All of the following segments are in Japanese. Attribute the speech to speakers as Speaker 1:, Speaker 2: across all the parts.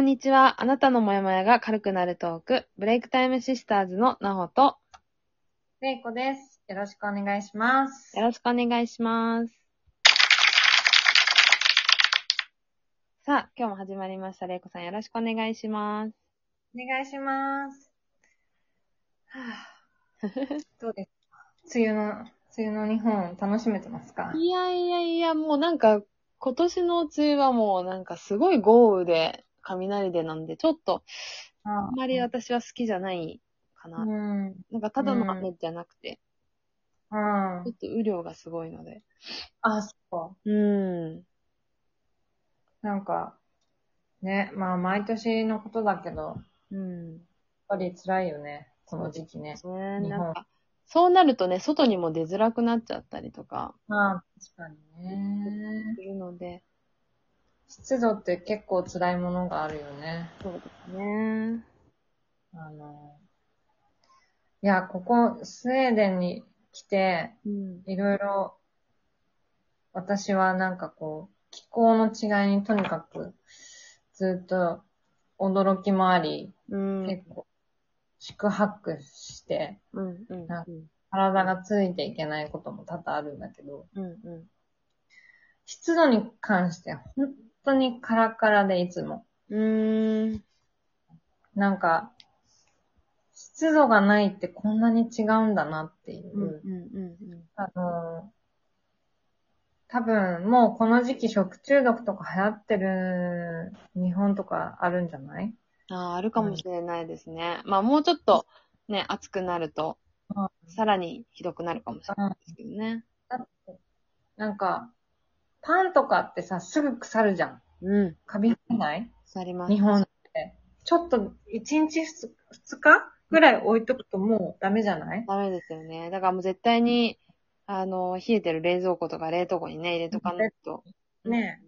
Speaker 1: こんにちは。あなたのモヤモヤが軽くなるトーク、ブレイクタイムシスターズのなほと、
Speaker 2: れいこです。よろしくお願いします。
Speaker 1: よろしくお願いします。さあ、今日も始まりました。れいこさんよろしくお願いします。
Speaker 2: お願いします。はぁ、どうですか？梅雨の、梅雨の日本楽しめてますか？
Speaker 1: いやいやいや、もうなんか、今年の梅雨はもうなんかすごい豪雨で、雷でなんで、ちょっと、あ
Speaker 2: あ
Speaker 1: んまり私は好きじゃないかな。
Speaker 2: うん。
Speaker 1: なんかただの雨じゃなくて、
Speaker 2: うん
Speaker 1: ちょっ。と雨量がすごいので。
Speaker 2: あ、そう。
Speaker 1: うん。
Speaker 2: なんか、ね、まあ毎年のことだけど、やっ
Speaker 1: うん。
Speaker 2: ぱり辛いよね。この時期ね。
Speaker 1: ね、
Speaker 2: 日本
Speaker 1: なんか、そうなるとね、外にも出づらくなっちゃったりとか
Speaker 2: まあ、確かにね
Speaker 1: す。るので、
Speaker 2: 湿度って結構辛いものがあるよね。
Speaker 1: そうですね。
Speaker 2: あの、いや、ここ、スウェーデンに来て、
Speaker 1: うん。
Speaker 2: いろいろ、私はなんかこう、気候の違いにとにかく、ずっと驚きもあり、
Speaker 1: うん。
Speaker 2: 結構、宿泊して、
Speaker 1: うん。うん。
Speaker 2: なん体がついていけないことも多々あるんだけど、
Speaker 1: うん。うん。
Speaker 2: 湿度に関して本当にカラカラでいつも。
Speaker 1: うーん。
Speaker 2: なんか、湿度がないってこんなに違うんだなっていう。
Speaker 1: うん。うん。
Speaker 2: あの、多分もうこの時期食中毒とか流行ってる日本とかあるんじゃない？
Speaker 1: ああ、あるかもしれないですね。まあ、もうちょっと、ね、暑くなると、さらにひどくなるかもしれないですけどね。
Speaker 2: だって、なんか、パンとかってさ、すぐ腐るじゃん。
Speaker 1: うん。
Speaker 2: カビ生えない？
Speaker 1: 腐ります。
Speaker 2: 日本って。ちょっと1日2日ぐらい置いとくともうダメじゃない？
Speaker 1: ダメですよね。だからもう絶対に、あの、冷えてる冷蔵庫とか冷凍庫にね、入れとかないと。
Speaker 2: ね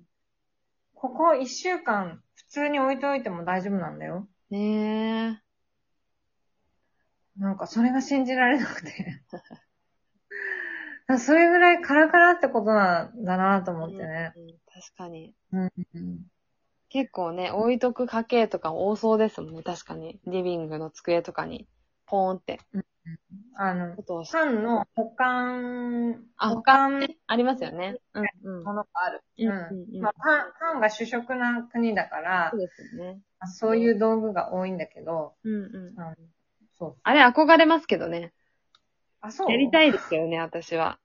Speaker 2: ここ1週間普通に置いといても大丈夫なんだよ。
Speaker 1: ねえ。
Speaker 2: なんかそれが信じられなくて。それぐらいカラカラってことなんだなと思ってね。
Speaker 1: うん。確かに。
Speaker 2: うん。
Speaker 1: 結構ね、置いとく家系とか多そうですもんね、確かに。リビングの机とかに、ポーンって、
Speaker 2: あの。パンの保管、
Speaker 1: あ、
Speaker 2: 保
Speaker 1: 他
Speaker 2: 管
Speaker 1: ね、ありますよね。うん、うん。
Speaker 2: ものがある。
Speaker 1: うん
Speaker 2: うん
Speaker 1: うんうん
Speaker 2: まあ、パン、パンが主食な国だから
Speaker 1: そう、ですよね。
Speaker 2: まあそういう道具が多いんだけど、
Speaker 1: うんうん。
Speaker 2: あのそう。
Speaker 1: あれ憧れますけどね。
Speaker 2: あ、そう？
Speaker 1: やりたいですよね、私は。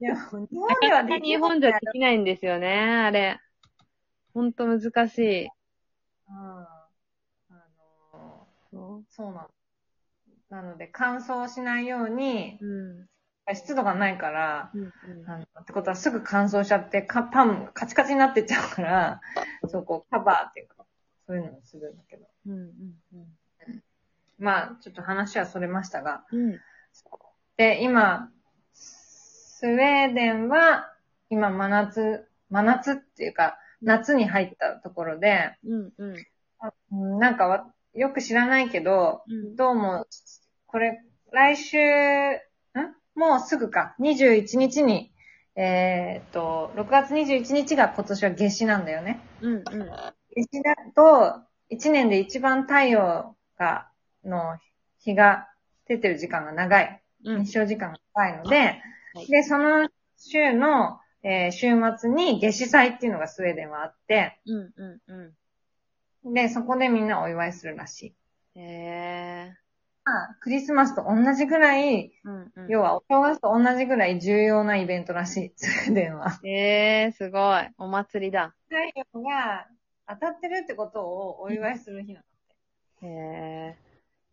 Speaker 2: いや、日本で
Speaker 1: な
Speaker 2: はできない
Speaker 1: 日本じゃできないんですよね、あれ。ほんと難しい。
Speaker 2: うん。あの、そうなの。なので、乾燥しないように、
Speaker 1: うん。
Speaker 2: 湿度がないから、
Speaker 1: うん
Speaker 2: あのってことはすぐ乾燥しちゃって、かパンカチカチになってっちゃうから、そうこうカバーっていうか、そういうのをするんだけど。
Speaker 1: うん。うん
Speaker 2: まあ、ちょっと話はそれましたが。
Speaker 1: うん。うん。
Speaker 2: で、今、スウェーデンは、今真夏、真夏っていうか、夏に入ったところで、
Speaker 1: うん。うん。
Speaker 2: うんなんかわよく知らないけど、
Speaker 1: うん。
Speaker 2: どうも、これ、来週、ん？もうすぐか、21日に、えーっと、6月21日が今年は夏至なんだよね。
Speaker 1: うん。うん。
Speaker 2: 夏至だと、1年で一番太陽が、の日が出てる時間が長い。
Speaker 1: うん
Speaker 2: 日照時間が長いので、
Speaker 1: はい
Speaker 2: で、その週の、えー週末に夏至祭っていうのがスウェーデンはあって、
Speaker 1: うん。うん。う
Speaker 2: で、そこでみんなお祝いするらしい。
Speaker 1: ん。へえ。
Speaker 2: まあ、クリスマスと同じぐらい、
Speaker 1: うん。うん。
Speaker 2: 要はお正月と同じぐらい重要なイベントらしい、スウェーデンは。
Speaker 1: ええ、すごい。お祭りだ。
Speaker 2: 太陽が当たってるってことをお祝いする日なの。
Speaker 1: へえ。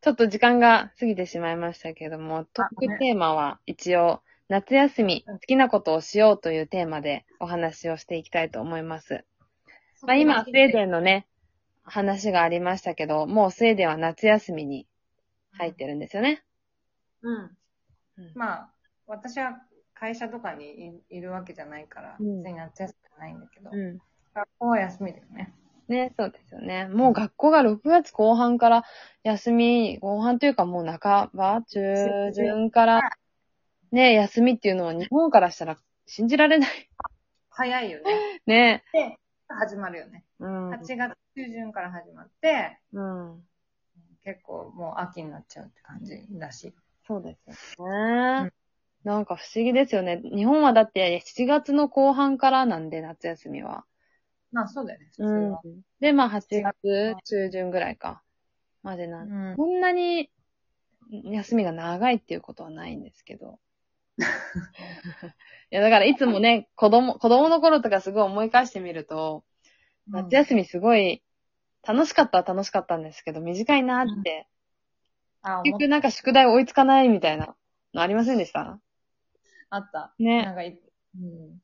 Speaker 1: ちょっと時間が過ぎてしまいましたけども、トークテーマは一応、夏休み、好きなことをしようというテーマでお話をしていきたいと思います。まあ今、スウェーデンのね、話がありましたけど、もうスウェーデンは夏休みに入ってるんですよね。
Speaker 2: うん。
Speaker 1: うん
Speaker 2: まあ、私は会社とかにいいるわけじゃないから、
Speaker 1: うん
Speaker 2: 別に夏休みじゃないんだけど、
Speaker 1: うん。
Speaker 2: 学校は休みだよね。
Speaker 1: ね、そうですよね。もう学校が6月後半から休み、後半というかもう半ば、中旬からね、休みっていうのは日本からしたら信じられない。
Speaker 2: 早いよね。
Speaker 1: ね。
Speaker 2: で、始まるよね。
Speaker 1: うん。
Speaker 2: 8月中旬から始まって、
Speaker 1: うん。
Speaker 2: 結構もう秋になっちゃうって感じだし。
Speaker 1: そうですよね。なんか不思議ですよね。日本はだって7月の後半からなんで、夏休みは。
Speaker 2: まあそうだよね、
Speaker 1: うん
Speaker 2: は。。
Speaker 1: で、まあ8月中旬ぐらいか。までなん
Speaker 2: うん。
Speaker 1: こんなに休みが長いっていうことはないんですけど。いや、だからいつもね、子供、子供の頃とかすごい思い返してみると、夏休みすごい楽しかったは楽しかったんですけど、短いなって、
Speaker 2: あ、
Speaker 1: 結
Speaker 2: 思っ
Speaker 1: 局なんか宿題追いつかないみたいなのありませんでした？
Speaker 2: あった。
Speaker 1: ね
Speaker 2: な。んかい、うん。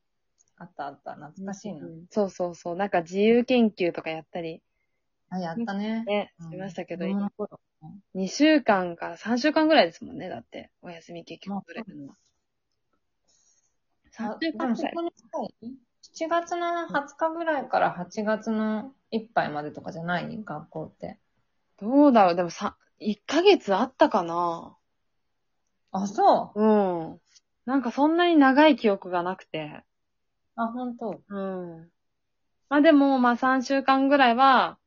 Speaker 2: あったあった。懐かしいな。
Speaker 1: うんそうそうそう。なんか自由研究とかやったり
Speaker 2: あ、やったね。
Speaker 1: ね、
Speaker 2: うん
Speaker 1: しましたけど、
Speaker 2: 子供の頃
Speaker 1: 2週間から3週間ぐらいですもんね、だって。お休み結局取れるのは。3
Speaker 2: あ
Speaker 1: 週間ぐらい
Speaker 2: でもそこ。に近い ?7 月の20日ぐらいから8月のいっぱいまでとかじゃない？学校って。
Speaker 1: どうだろうでもさ、1ヶ月あったかな
Speaker 2: あ、そう。
Speaker 1: うん。なんかそんなに長い記憶がなくて。
Speaker 2: あ、本当。
Speaker 1: うん。まあでも、まあ3週間ぐらいは、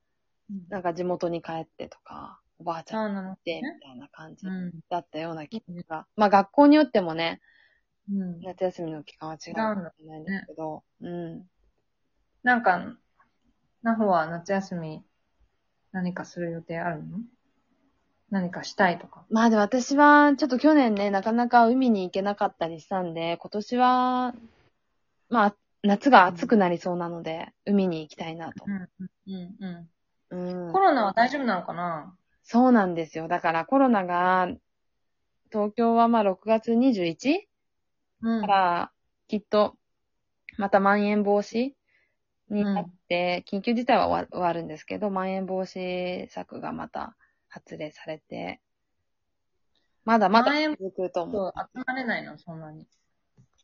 Speaker 1: なんか地元に帰ってとか、おばあちゃん
Speaker 2: そうなの
Speaker 1: で、
Speaker 2: ね。
Speaker 1: みたいな感じ
Speaker 2: うん。
Speaker 1: だったような気が。まあ学校によってもね、
Speaker 2: うん。
Speaker 1: 夏休みの期間は違うかもしれないんですけど、うん。
Speaker 2: なんか、なほは夏休み何かする予定あるの？何かしたいとか。
Speaker 1: まあでも私は、ちょっと去年ね、なかなか海に行けなかったりしたんで、今年は、まあ、夏が暑くなりそうなので、海に行きたいなと。
Speaker 2: うん。うん。う
Speaker 1: うん
Speaker 2: ん。コロナは大丈夫なのかな？
Speaker 1: そうなんですよ。だからコロナが、東京はまあ6月 21?
Speaker 2: う
Speaker 1: から、きっと、またまん延防止になって、緊急事態は終わるんですけど、まん延防止策がまた発令されて、まだまだ続くと思う、
Speaker 2: 集まれないの、そんなに。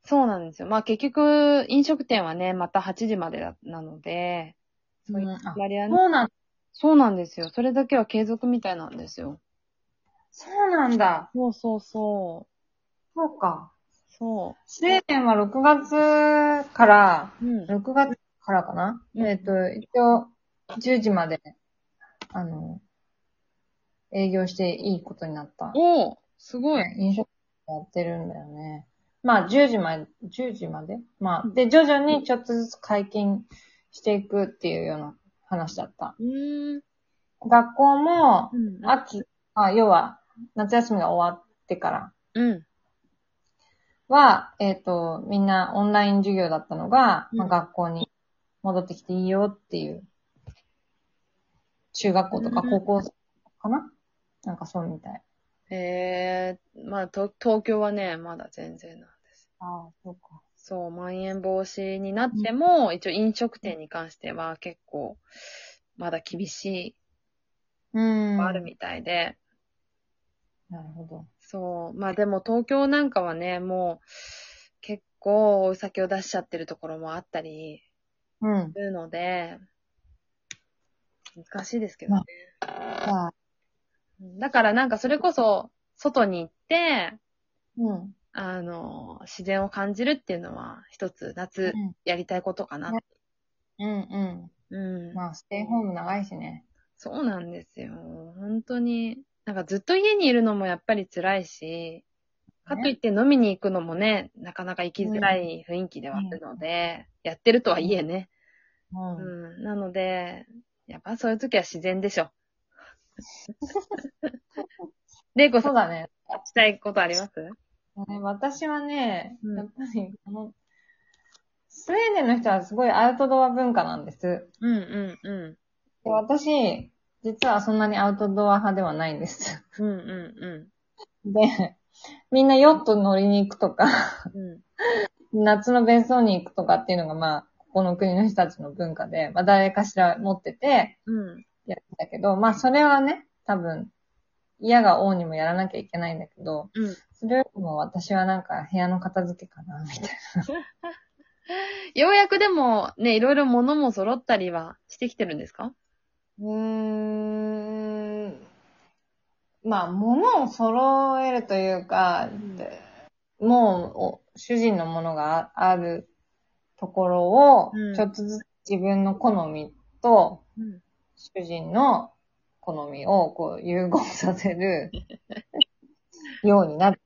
Speaker 1: そうなんですよ。まあ結局、飲食店はね、また8時までだなので、そういうりはね、
Speaker 2: そうなん、
Speaker 1: そうなんですよ。それだけは継続みたいなんですよ。
Speaker 2: そうなんだ。
Speaker 1: そうそうそう。
Speaker 2: そうか。
Speaker 1: そ
Speaker 2: スウェーデンは6月から、
Speaker 1: う。うん。
Speaker 2: 6月からかな、
Speaker 1: うん
Speaker 2: えっ、と、一応、10時まで、あの、営業していいことになった。
Speaker 1: おーすごい。
Speaker 2: 飲食店やってるんだよね。まあ、10時まで、10時まで？まあ、で、徐々にちょっとずつ解禁していくっていうような話だった。
Speaker 1: うーん。
Speaker 2: 学校も、
Speaker 1: うん。
Speaker 2: 秋、あ、要は、夏休みが終わってから
Speaker 1: うん。
Speaker 2: は、えっ、と、みんなオンライン授業だったのが、
Speaker 1: うん
Speaker 2: まあ、学校に戻ってきていいよっていう、中学校とか
Speaker 1: うん
Speaker 2: 高校かな、なんかそうみたい。
Speaker 1: えー、まあ、と東京はね、まだ全然なんです。
Speaker 2: ああ、そうか。
Speaker 1: そう、まん延防止になっても、一応飲食店に関しては結構、まだ厳しい、
Speaker 2: うん。
Speaker 1: あるみたいで、
Speaker 2: なるほど。
Speaker 1: そう。まあでも東京なんかはね、もう、結構お酒を出しちゃってるところもあったり
Speaker 2: うん。
Speaker 1: するので、難しいですけどね。
Speaker 2: まあ、
Speaker 1: だからなんかそれこそ、外に行って、
Speaker 2: うん。
Speaker 1: あの、自然を感じるっていうのは、一つ夏
Speaker 2: うん
Speaker 1: やりたいことかな。
Speaker 2: うん
Speaker 1: うん。
Speaker 2: うん。まあ、ステイホーム長いしね。
Speaker 1: そうなんですよ。本当に。なんかずっと家にいるのもやっぱり辛いし、かといって飲みに行くのもね、なかなか行きづらい雰囲気ではあるので、やってるとはいえね。
Speaker 2: うん。
Speaker 1: うん。なので、やっぱそういう時は自然でしょ。レイコさん、
Speaker 2: そうだね。
Speaker 1: したいことあります？
Speaker 2: ね私はね、
Speaker 1: うん
Speaker 2: やっぱり、あの、スウェーデンの人はすごいアウトドア文化なんです。
Speaker 1: うんうんうん。
Speaker 2: で私、実はそんなにアウトドア派ではないんです。
Speaker 1: うんうん
Speaker 2: で、みんなヨット乗りに行くとか、
Speaker 1: うん。うん。
Speaker 2: 夏の別荘に行くとかっていうのがまあ、ここの国の人たちの文化で、まあ誰かしら持ってて
Speaker 1: うん。
Speaker 2: やってたけど、まあそれはね、多分、嫌が王にもやらなきゃいけないんだけど、
Speaker 1: うん。
Speaker 2: それよりも私はなんか部屋の片付けかな、みたい
Speaker 1: ようやくでもね、いろいろ物も揃ったりはしてきてるんですか？
Speaker 2: な。うーん。まあ、物を揃えるというか、でもうお、主人のものがああるところを
Speaker 1: うん、
Speaker 2: ちょっとずつ自分の好みと
Speaker 1: うん。
Speaker 2: 主人の好みをこう融合させる ようにな、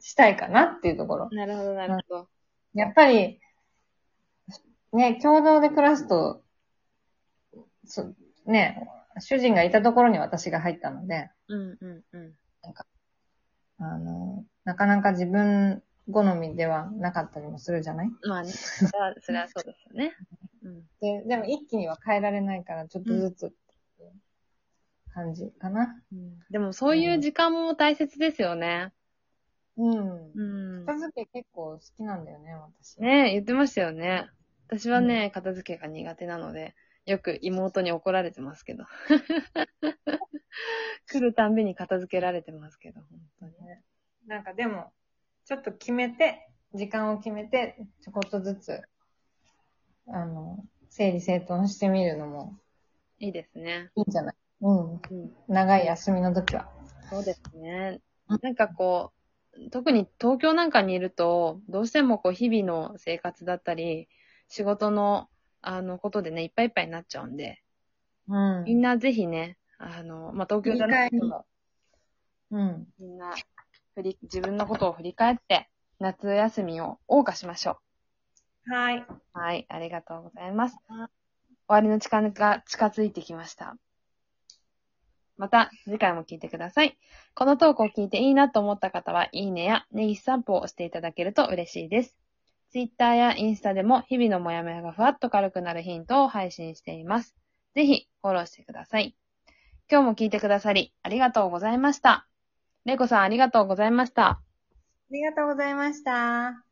Speaker 2: したいかなっていうところ。
Speaker 1: なるほど、なるほど。
Speaker 2: やっぱり、ね、共同で暮らすと、そね、主人がいたところに私が入ったので、
Speaker 1: うん、うん、うん。
Speaker 2: あの、なかなか自分好みではなかったりもするじゃない？
Speaker 1: まあね、それは、それはそうですよね。うん。
Speaker 2: で、でも一気には変えられないから、ちょっとずつっていう感じかな。
Speaker 1: うんでもそういう時間も大切ですよね。
Speaker 2: うん。
Speaker 1: うん。
Speaker 2: 片付け結構好きなんだよね、私。
Speaker 1: ね言ってましたよね。私はね、片付けが苦手なので、よく妹に怒られてますけど。来るたんびに片付けられてますけど、本当に。
Speaker 2: なんかでも、ちょっと決めて、時間を決めて、ちょこっとずつ、あの、整理整頓してみるのも
Speaker 1: いいですね。
Speaker 2: いいんじゃない？うん。
Speaker 1: うん。
Speaker 2: 長い休みの時は。
Speaker 1: そうですね。なんかこう、特に東京なんかにいると、どうしてもこう日々の生活だったり、仕事の、あの、ことでね、いっぱいいっぱいになっちゃうんで、
Speaker 2: うん
Speaker 1: みんなぜひね、あの、まあ、東京じゃないけど、
Speaker 2: うん。
Speaker 1: みんな、振り、自分のことを振り返って、夏休みを謳歌しましょ
Speaker 2: はい。
Speaker 1: う。はい、ありがとうございます。
Speaker 2: はい
Speaker 1: 終わりの時間が近づいてきました。また、次回も聞いてください。このトークを聞いていいなと思った方は、いいねやネギスタンプを押していただけると嬉しいです。Twitter やインスタでも日々のモヤモヤがふわっと軽くなるヒントを配信しています。ぜひ、フォローしてください。今日も聞いてくださり、ありがとうございました。レイコさんありがとうございました。
Speaker 2: ありがとうございました。